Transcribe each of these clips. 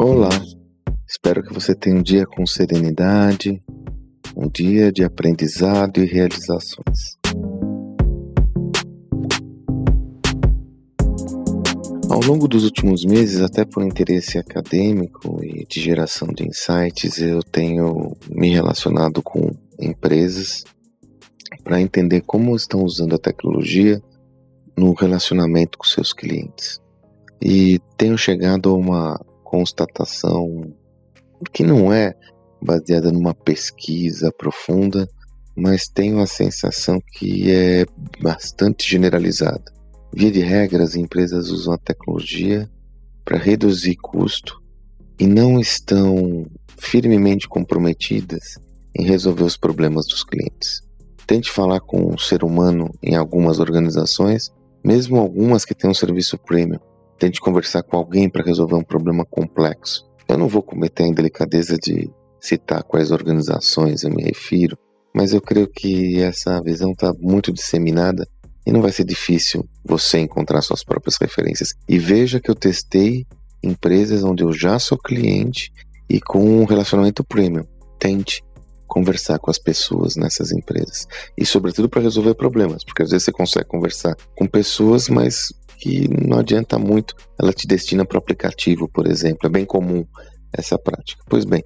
Olá, espero que você tenha um dia com serenidade, um dia de aprendizado e realizações. Ao longo dos últimos meses, até por interesse acadêmico e de geração de insights, eu tenho me relacionado com empresas para entender como estão usando a tecnologia no relacionamento com seus clientes. E tenho chegado a uma constatação que não é baseada numa pesquisa profunda, mas tenho a sensação que é bastante generalizada. Via de regra, as empresas usam a tecnologia para reduzir custo e não estão firmemente comprometidas em resolver os problemas dos clientes. Tente falar com um ser humano em algumas organizações, mesmo algumas que têm um serviço premium, tente conversar com alguém para resolver um problema complexo. Eu não vou cometer a indelicadeza de citar quais organizações eu me refiro, mas eu creio que essa visão está muito disseminada e não vai ser difícil você encontrar suas próprias referências. E veja que eu testei empresas onde eu já sou cliente e com um relacionamento premium. Tente conversar com as pessoas nessas empresas. E sobretudo para resolver problemas, porque às vezes você consegue conversar com pessoas, mas que não adianta muito, ela te destina para o aplicativo, por exemplo. É bem comum essa prática. Pois bem,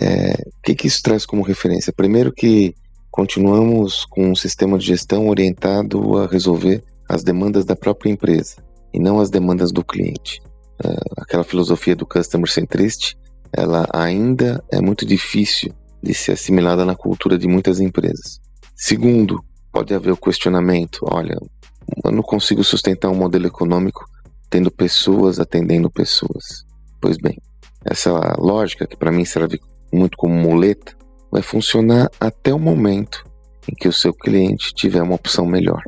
é, o que, que isso traz como referência? Primeiro que continuamos com um sistema de gestão orientado a resolver as demandas da própria empresa e não as demandas do cliente. É, aquela filosofia do customer centricity, ela ainda é muito difícil de ser assimilada na cultura de muitas empresas. Segundo, pode haver o questionamento: olha, eu não consigo sustentar um modelo econômico tendo pessoas atendendo pessoas. Pois bem, essa lógica, que para mim serve muito como muleta, vai funcionar até o momento em que o seu cliente tiver uma opção melhor.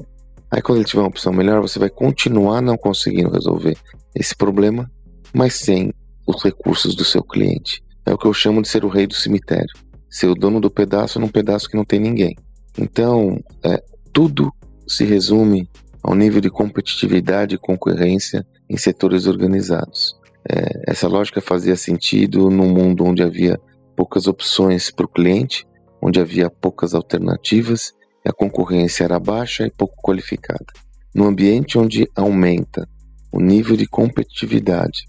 Aí, quando ele tiver uma opção melhor, você vai continuar não conseguindo resolver esse problema, mas sem os recursos do seu cliente. É o que eu chamo de ser o rei do cemitério, ser o dono do pedaço num pedaço que não tem ninguém. Então, é, tudo se resume ao nível de competitividade e concorrência em setores organizados. É, essa lógica fazia sentido num mundo onde havia poucas opções para o cliente, onde havia poucas alternativas e a concorrência era baixa e pouco qualificada. No ambiente onde aumenta o nível de competitividade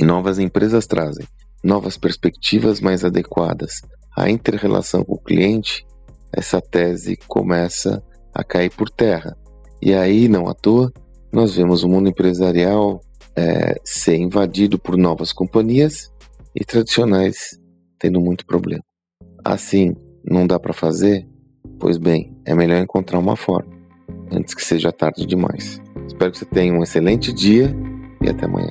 e novas empresas trazem novas perspectivas mais adequadas à inter-relação com o cliente, essa tese começa a cair por terra e aí, não à toa, nós vemos o mundo empresarial é, ser invadido por novas companhias e tradicionais tendo muito problema. Assim, não dá para fazer? Pois bem, é melhor encontrar uma forma antes que seja tarde demais. Espero que você tenha um excelente dia e até amanhã.